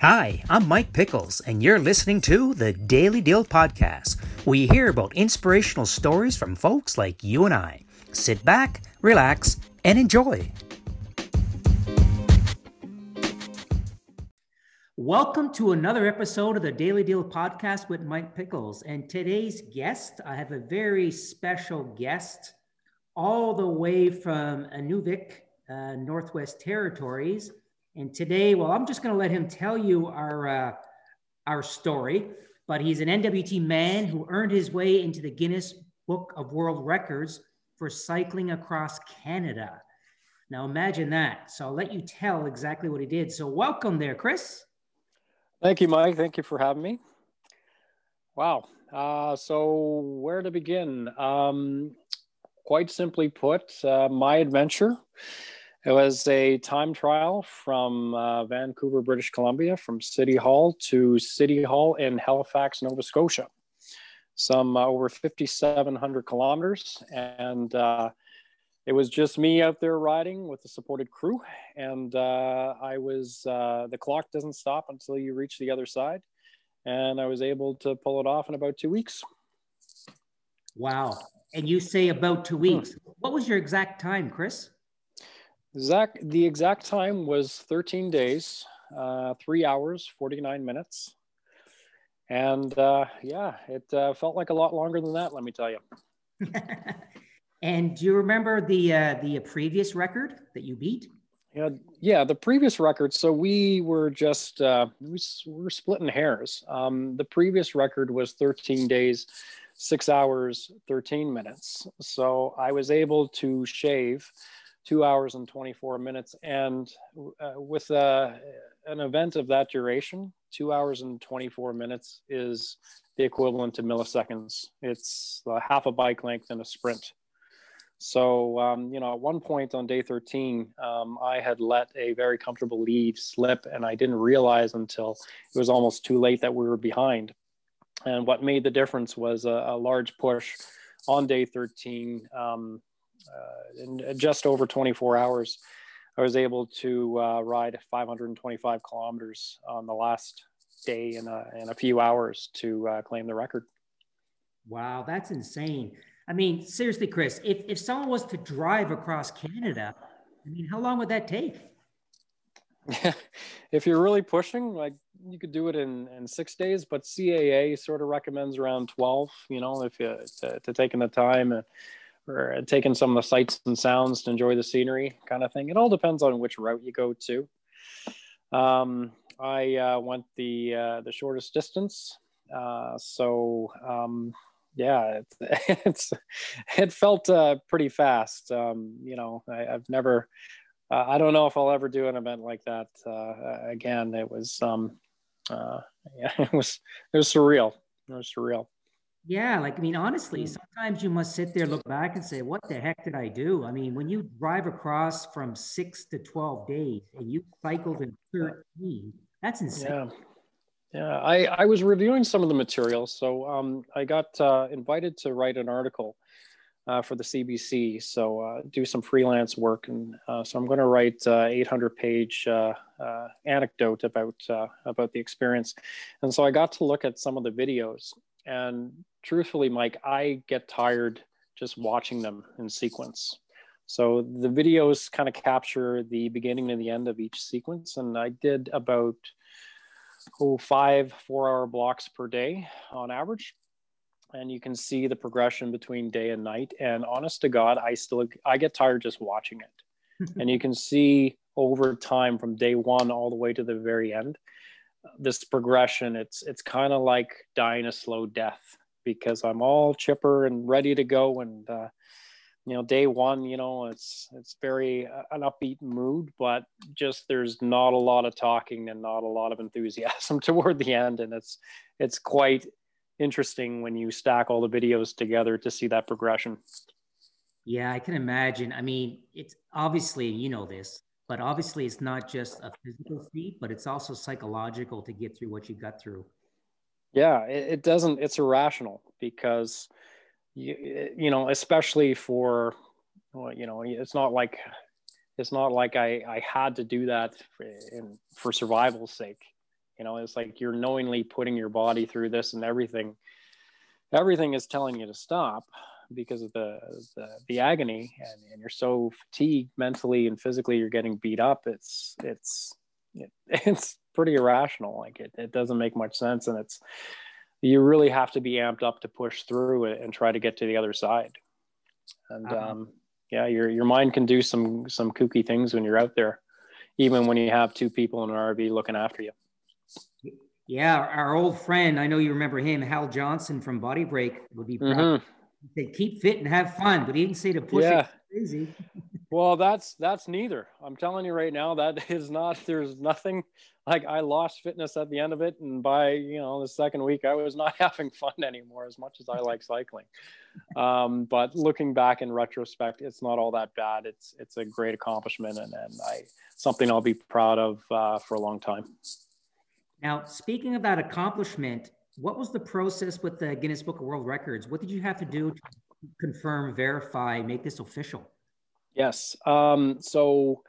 Hi, I'm Mike Pickles, and you're listening to the Daily Deal Podcast. We hear about inspirational stories from folks like you and I. Sit back, relax, and enjoy. Welcome to another episode of the Daily Deal Podcast with Mike Pickles. And today's guest, I have a very special guest, all the way from Inuvik, uh, Northwest Territories. And today, well, I'm just going to let him tell you our uh, our story. But he's an NWT man who earned his way into the Guinness Book of World Records for cycling across Canada. Now imagine that. So I'll let you tell exactly what he did. So welcome there, Chris. Thank you, Mike. Thank you for having me. Wow. Uh, so where to begin? Um, quite simply put, uh, my adventure it was a time trial from uh, Vancouver, British Columbia, from City Hall to City Hall in Halifax, Nova Scotia. Some uh, over 5,700 kilometers. And uh, it was just me out there riding with a supported crew. And uh, I was, uh, the clock doesn't stop until you reach the other side. And I was able to pull it off in about two weeks. Wow. And you say about two weeks. Hmm. What was your exact time, Chris? Zach, the exact time was 13 days, uh, three hours, 49 minutes. And uh, yeah, it uh, felt like a lot longer than that, let me tell you. and do you remember the uh, the previous record that you beat? Yeah, yeah, the previous record. So we were just uh, we were splitting hairs. Um, the previous record was 13 days, six hours, 13 minutes. So I was able to shave two hours and 24 minutes. And uh, with uh, an event of that duration, two hours and 24 minutes is the equivalent to milliseconds. It's half a bike length in a sprint. So, um, you know, at one point on day 13, um, I had let a very comfortable lead slip, and I didn't realize until it was almost too late that we were behind. And what made the difference was a, a large push on day 13. Um, uh, in just over 24 hours, I was able to uh, ride 525 kilometers on the last day in a, in a few hours to uh, claim the record. Wow, that's insane. I mean, seriously, Chris, if, if someone was to drive across Canada, I mean, how long would that take? if you're really pushing, like you could do it in, in six days, but CAA sort of recommends around 12, you know, if you to, to taking the time and or taking some of the sights and sounds to enjoy the scenery kind of thing. It all depends on which route you go to. Um, I uh, went the uh, the shortest distance, uh, so um, yeah, it's, it's, it felt uh, pretty fast. Um, you know, I, have never. Uh, I don't know if I'll ever do an event like that uh, again. It was um, yeah, it was it was surreal. It was surreal. Yeah, like I mean, honestly, mm. sometimes you must sit there, look back, and say, "What the heck did I do?" I mean, when you drive across from six to twelve days and you cycled in thirteen, that's insane. Yeah, yeah. I I was reviewing some of the materials, so um, I got uh, invited to write an article uh, for the CBC. So uh, do some freelance work, and uh, so I'm going to write uh, 800 page uh, anecdote about about the experience. And so I got to look at some of the videos, and truthfully, Mike, I get tired just watching them in sequence. So the videos kind of capture the beginning and the end of each sequence. And I did about oh, five four hour blocks per day on average. And you can see the progression between day and night. And honest to God, I still I get tired just watching it. and you can see over time from day one all the way to the very end this progression it's it's kind of like dying a slow death because i'm all chipper and ready to go and uh, you know day one you know it's it's very uh, an upbeat mood but just there's not a lot of talking and not a lot of enthusiasm toward the end. And it's it's quite interesting when you stack all the videos together to see that progression. Yeah i can imagine. I mean it's obviously you know this but obviously it's not just a physical feat, but it's also psychological to get through what you got through. Yeah, it, it doesn't, it's irrational because, you, eh, you know, especially for, you know, it's not like, it's not like I, I had to do that for, in, for survival's sake. You know, it's like you're knowingly putting your body through this and everything, everything is telling you to stop because of the the, the agony and, and, you're so fatigued mentally and physically you're getting beat up it's it's it, it's pretty irrational like it, it doesn't make much sense and it's you really have to be amped up to push through it and try to get to the other side and uh-huh. um, yeah your your mind can do some some kooky things when you're out there even when you have two people in an rv looking after you yeah our old friend i know you remember him hal johnson from body break would be mm-hmm say keep fit and have fun, but he didn't say to push yeah. it crazy. Well, that's that's neither. I'm telling you right now, that is not. There's nothing like I lost fitness at the end of it, and by you know the second week, I was not having fun anymore as much as I like cycling. Um, but looking back in retrospect, it's not all that bad. It's it's a great accomplishment, and and I something I'll be proud of uh, for a long time. Now, speaking of that accomplishment, what was the process with the Guinness Book of World Records? What did you have to do to confirm, verify, make this official? Yes. Um, so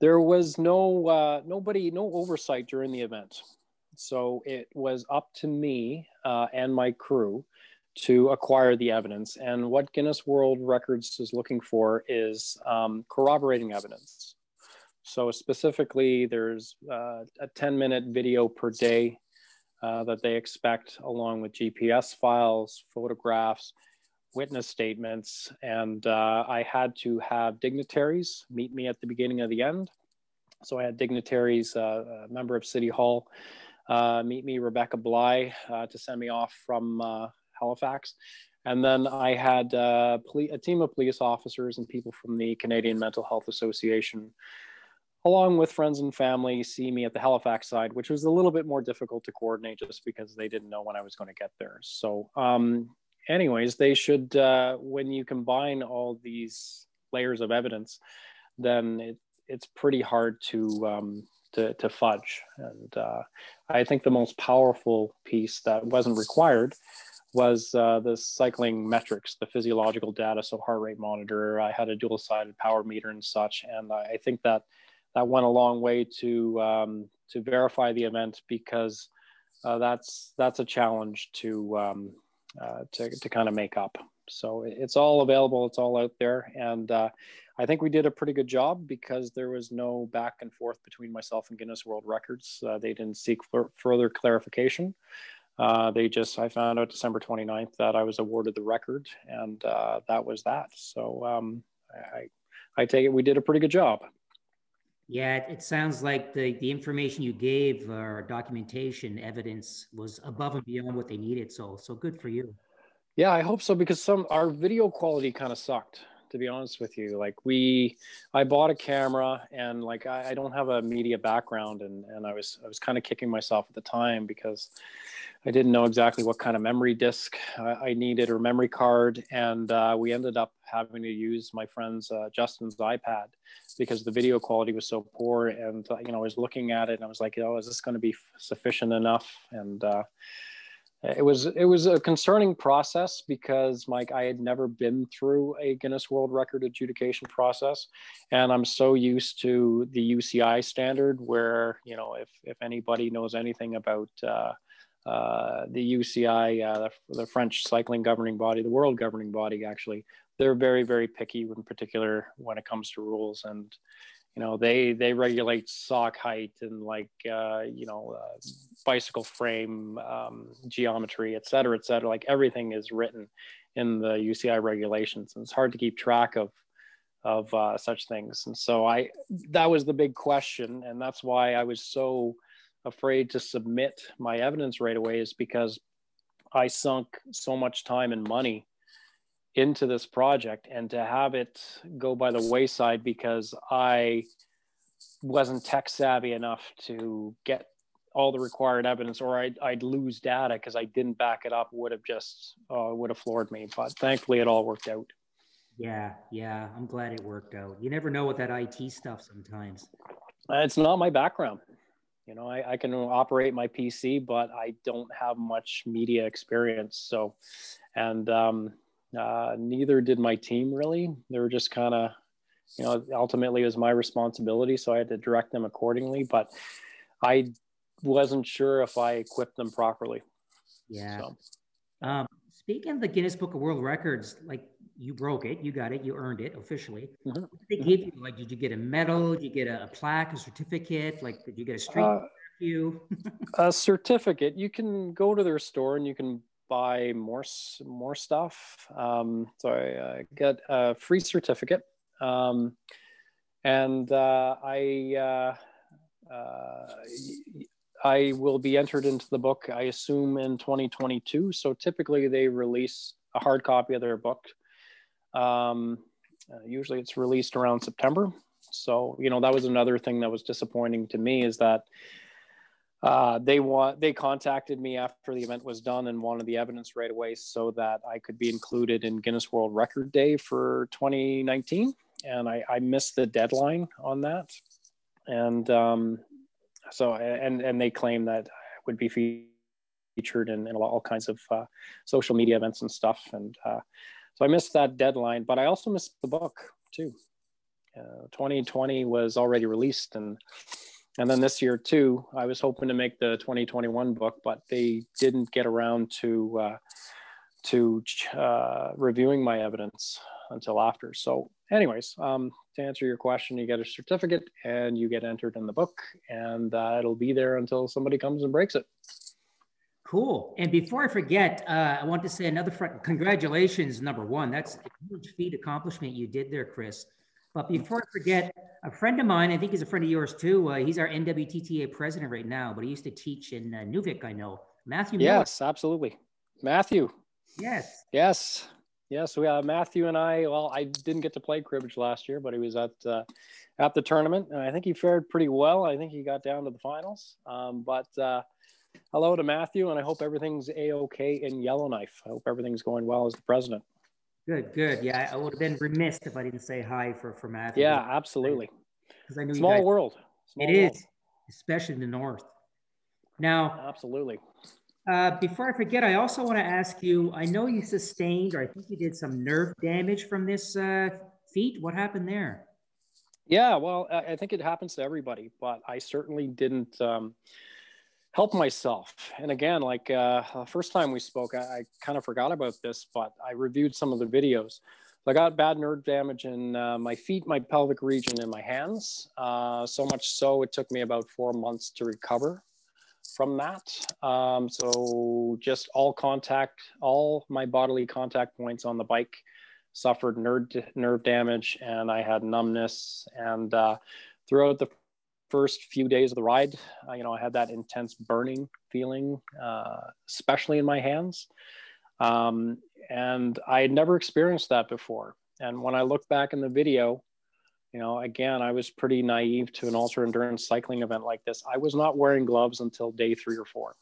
there was no uh, nobody, no oversight during the event. So it was up to me uh, and my crew to acquire the evidence. And what Guinness World Records is looking for is um, corroborating evidence. So specifically, there's uh, a 10 minute video per day uh, that they expect, along with GPS files, photographs, witness statements. And uh, I had to have dignitaries meet me at the beginning of the end. So I had dignitaries, uh, a member of City Hall, uh, meet me, Rebecca Bligh, uh, to send me off from Halifax. And then I had a team of police officers and people from the Canadian Mental Health Association along with friends and family, see me at the Halifax side, which was a little bit more difficult to coordinate just because they didn't know when I was going to get there. So, um, anyways, they should, uh, when you combine all these layers of evidence, then it, it's pretty hard to, um, to, to fudge. And uh, I think the most powerful piece that wasn't required was uh, the cycling metrics, the physiological data. So heart rate monitor, I had a dual sided power meter and such. And I think that that went a long way to um, to verify the event because uh, that's that's a challenge to um, uh, to to kind of make up. So it's all available, it's all out there, and uh, I think we did a pretty good job because there was no back and forth between myself and Guinness World Records. Uh, they didn't seek further clarification. Uh, they just I found out December 29th that I was awarded the record, and uh, that was that. So um, I I take it we did a pretty good job. Yeah, it, sounds like the, the information you gave or documentation evidence was above and beyond what they needed. So so good for you. Yeah, I hope so because some our video quality kind of sucked to be honest with you. Like we, I bought a camera and like I, I don't have a media background and and I was I was kind of kicking myself at the time because I didn't know exactly what kind of memory disk I, needed or memory card, and uh, we ended up having to use my friend's uh, Justin's iPad because the video quality was so poor. And uh, you know, I was looking at it and I was like, oh, is this going to be sufficient enough? And uh, it was it was a concerning process because Mike, I had never been through a Guinness World Record adjudication process, and I'm so used to the UCI standard where you know if if anybody knows anything about uh, uh, the UCI, uh, the, the, French cycling governing body, the world governing body, actually, they're very, very picky in particular when it comes to rules. And, you know, they, they regulate sock height and like, uh, you know, uh, bicycle frame um, geometry, et cetera, et cetera. Like everything is written in the UCI regulations. And it's hard to keep track of, of uh, such things. And so I, that was the big question. And that's why I was so, afraid to submit my evidence right away is because I sunk so much time and money into this project and to have it go by the wayside because I wasn't tech savvy enough to get all the required evidence or I'd, I'd lose data because I didn't back it up would have just uh, would have floored me. But thankfully it all worked out. Yeah, yeah. I'm glad it worked out. You never know with that IT stuff sometimes. It's not my background. You know, I, I can operate my PC, but I don't have much media experience. So, and um, uh, neither did my team really. They were just kind of, you know, ultimately it was my responsibility. So I had to direct them accordingly. But I wasn't sure if I equipped them properly. Yeah. So. Um, speaking of the Guinness Book of World Records, like you broke it, you got it, you earned it officially. Mm-hmm. What did they give you? Like, did you get a medal? Did you get a, a plaque, a certificate? Like, did you get a street uh, you? a certificate. You can go to their store and you can buy more more stuff. Um, so I uh, get a free certificate, um, and uh, I. Uh, uh I will be entered into the book, I assume, in 2022. So typically they release a hard copy of their book. Um, uh, usually it's released around September. So, you know, that was another thing that was disappointing to me is that uh, they want they contacted me after the event was done and wanted the evidence right away so that I could be included in Guinness World Record Day for 2019. And I, I missed the deadline on that. And um, so and and they claim that I would be featured in, in all kinds of uh, social media events and stuff and uh, so i missed that deadline but i also missed the book too uh, 2020 was already released and and then this year too i was hoping to make the 2021 book but they didn't get around to uh, to uh, reviewing my evidence until after so anyways um, to answer your question, you get a certificate and you get entered in the book, and uh, it'll be there until somebody comes and breaks it. Cool. And before I forget, uh, I want to say another front, congratulations, number one. That's a huge feat accomplishment you did there, Chris. But before I forget, a friend of mine, I think he's a friend of yours too. Uh, he's our NWTTA president right now, but he used to teach in uh, Inuvik, I know. Matthew. Yes, Miller. absolutely. Matthew. Yes. Yes. Yes. We, uh, Matthew and I, well, I didn't get to play cribbage last year, but he was at uh, at the tournament, and I think he fared pretty well. I think he got down to the finals. Um, but uh, hello to Matthew, and I hope everything's a okay in Yellowknife. I hope everything's going well as the president. Good, good. Yeah, I would have been remiss if I didn't say hi for for Matthew. Yeah, absolutely. Because I knew small guys, world. Small it world. is, especially in the north. Now, absolutely. Uh, before I forget, I also want to ask you, I know you sustained, or I think you did some nerve damage from this uh, feat. What happened there? Yeah, well, I think it happens to everybody, but I certainly didn't um, help myself. And again, like uh, the first time we spoke, I, I kind of forgot about this, but I reviewed some of the videos. I got bad nerve damage in uh, my feet, my pelvic region, and my hands. Uh, so much so, it took me about four months to recover from that. Um, so just all contact, all my bodily contact points on the bike suffered nerve nerve damage, and I had numbness. And uh, throughout the first few days of the ride, uh, you know, I had that intense burning feeling, uh, especially in my hands. Um, and I had never experienced that before. And when I look back in the video, you know, again, I was pretty naive to an ultra endurance cycling event like this. I was not wearing gloves until day three or four.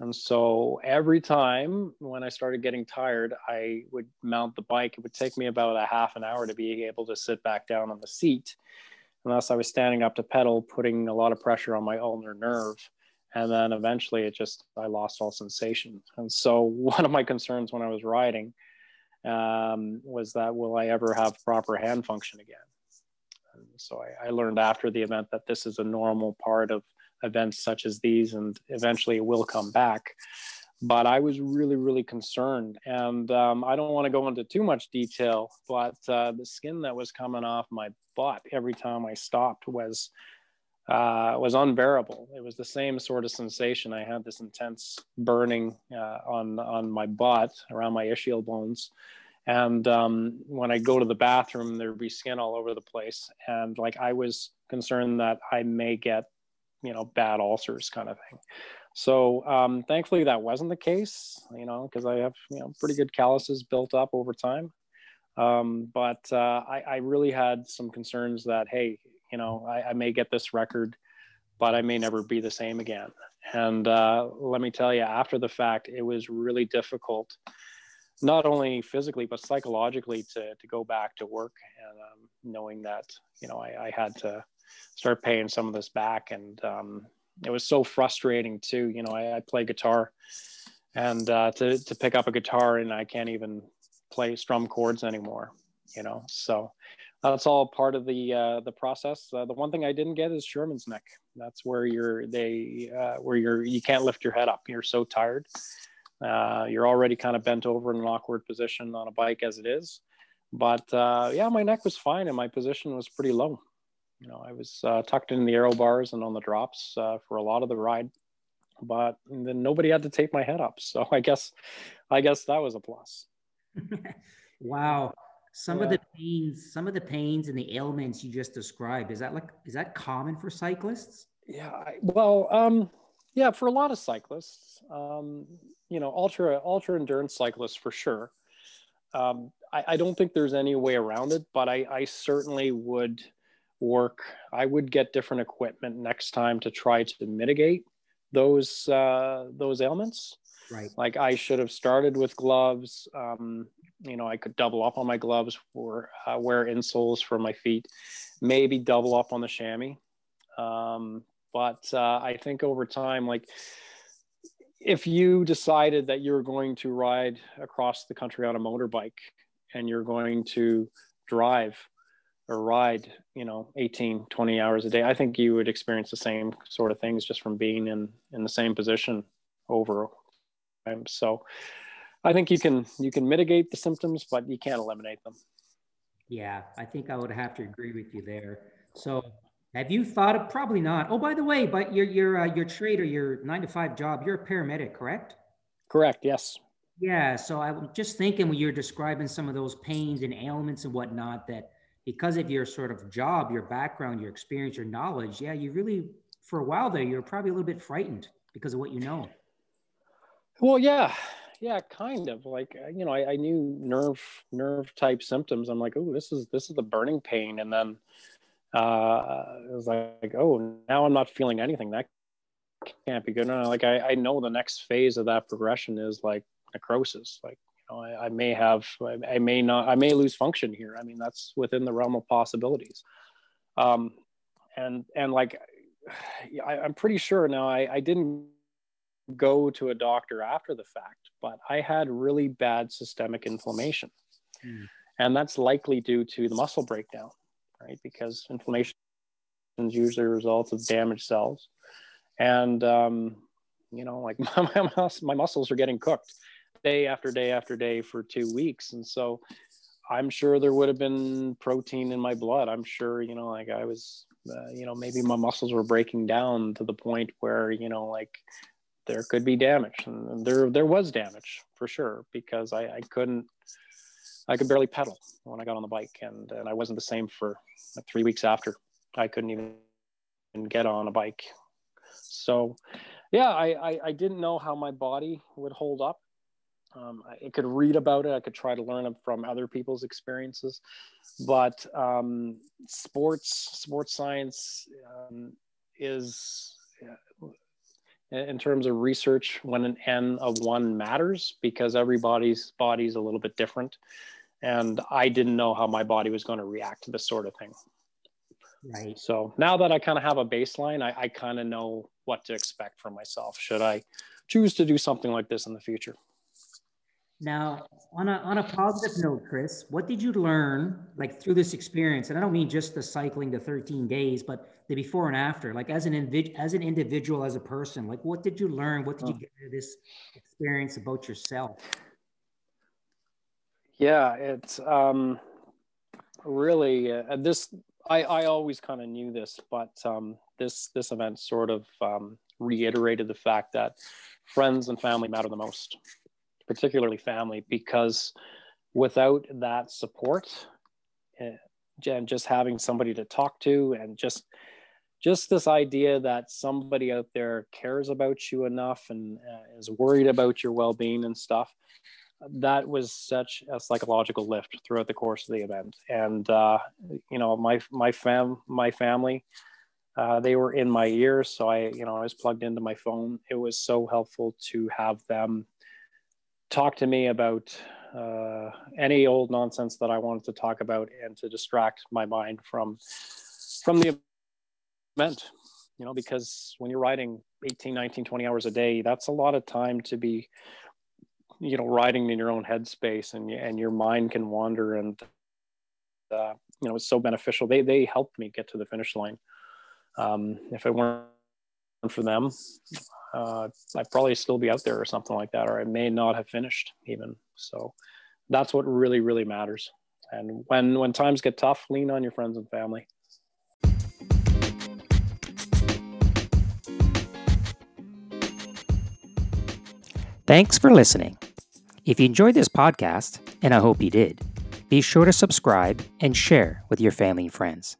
And so every time when I started getting tired, I would mount the bike. It would take me about a half an hour to be able to sit back down on the seat, unless I was standing up to pedal, putting a lot of pressure on my ulnar nerve. And then eventually it just, I lost all sensation. And so one of my concerns when I was riding um, was that will I ever have proper hand function again? And so I, I, learned after the event that this is a normal part of events such as these, and eventually it will come back. But I was really, really concerned. And um, I don't want to go into too much detail, but uh, the skin that was coming off my butt every time I stopped was uh, was unbearable. It was the same sort of sensation. I had this intense burning uh, on on my butt around my ischial bones, and um, when I go to the bathroom, there'd be skin all over the place. And like I was concerned that I may get, you know, bad ulcers kind of thing. So um, thankfully that wasn't the case, you know, because I have, you know, pretty good calluses built up over time. Um, but uh, I, I, really had some concerns that, hey, you know, I, I, may get this record, but I may never be the same again. And uh, let me tell you, after the fact, it was really difficult not only physically but psychologically to to go back to work and um, knowing that you know I, I, had to start paying some of this back and um, it was so frustrating too you know I, I play guitar and uh, to to pick up a guitar and I can't even play strum chords anymore you know so that's all part of the uh, the process uh, the one thing I didn't get is Shermer's neck that's where you're they uh, where you're you can't lift your head up you're so tired uh, you're already kind of bent over in an awkward position on a bike as it is. But uh, yeah, my neck was fine and my position was pretty low. You know, I was uh, tucked in the aero bars and on the drops uh, for a lot of the ride, but then nobody had to take my head up. So I guess, I guess that was a plus. wow. Some yeah. of the pains, some of the pains and the ailments you just described, is that like, is that common for cyclists? Yeah. I, well, um, yeah, for a lot of cyclists, um, you know, ultra ultra endurance cyclists for sure. Um, I, I, don't think there's any way around it, but I, I certainly would work. I would get different equipment next time to try to mitigate those uh, those ailments. Right. Like I should have started with gloves. Um, you know, I could double up on my gloves or uh, wear insoles for my feet, maybe double up on the chamois. Um, but uh, I think over time, like if you decided that you're going to ride across the country on a motorbike and you're going to drive or ride, you know, 18, 20 hours a day, I think you would experience the same sort of things just from being in, in the same position over time. So I think you can, you can mitigate the symptoms, but you can't eliminate them. Yeah, I think I would have to agree with you there. So have you thought of probably not? Oh, by the way, but your your uh, your trade or your nine to five job, you're a paramedic, correct? Correct. Yes. Yeah. So I'm just thinking when you're describing some of those pains and ailments and whatnot, that because of your sort of job, your background, your experience, your knowledge, yeah, you really for a while there, you're probably a little bit frightened because of what you know. Well, yeah, yeah, kind of like uh, you know, I, I knew nerve nerve type symptoms. I'm like, oh, this is this is the burning pain, and then uh, it was like, oh, now I'm not feeling anything. That can't be good. No, like I, I know the next phase of that progression is like necrosis. Like, know, I, I may have, I, I, may not, I may lose function here. I mean, that's within the realm of possibilities. Um, and, and like, I, am pretty sure now I, I didn't go to a doctor after the fact, but I had really bad systemic inflammation. Mm. And that's likely due to the muscle breakdown right? Because inflammation is usually a result of damaged cells. And, um, you know, like my, my, my muscles are getting cooked day after day after day for two weeks. And so I'm sure there would have been protein in my blood. I'm sure, you know, like I was, uh, you know, maybe my muscles were breaking down to the point where, you know, like there could be damage. And there, there was damage for sure because I, I couldn't, I could barely pedal when I got on the bike, and and I wasn't the same for three weeks after. I couldn't even get on a bike. So, yeah, I, I, I didn't know how my body would hold up. Um, I could read about it. I could try to learn from other people's experiences, but um, sports sports science um, is in terms of research when an n of one matters because everybody's body is a little bit different and i didn't know how my body was going to react to this sort of thing right so now that i kind of have a baseline i, I kind of know what to expect from myself should i choose to do something like this in the future now, on a, on a positive note, Chris, what did you learn like through this experience? And I don't mean just the cycling the 13 days, but the before and after, like as an, invid- as an individual, as a person, like what did you learn? What did you get out of this experience about yourself? Yeah, it's um, really uh, this. I, I always kind of knew this, but um, this this event sort of um, reiterated the fact that friends and family matter the most particularly family, because without that support eh, and just having somebody to talk to and just just this idea that somebody out there cares about you enough and uh, is worried about your well-being and stuff that was such a psychological lift throughout the course of the event. And uh, you know my my fam my family uh, they were in my ears so i you know i was plugged into my phone. It was so helpful to have them talk to me about uh, any old nonsense that I wanted to talk about and to distract my mind from from the event. You know, because when you're riding 18, 19, 20 hours a day, that's a lot of time to be, you know, riding in your own headspace and and your mind can wander and uh, you know it's so beneficial. They they helped me get to the finish line. Um, if it weren't for them, uh, I'd probably still be out there or something like that, or I may not have finished even. So that's what really, really matters. And when when times get tough, lean on your friends and family. Thanks for listening. If you enjoyed this podcast, and I hope you did, be sure to subscribe and share with your family and friends.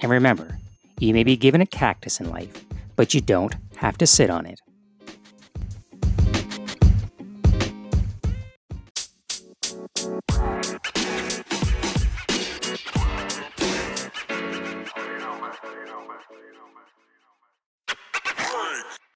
And remember, you may be given a cactus in life, but you don't have to sit on it.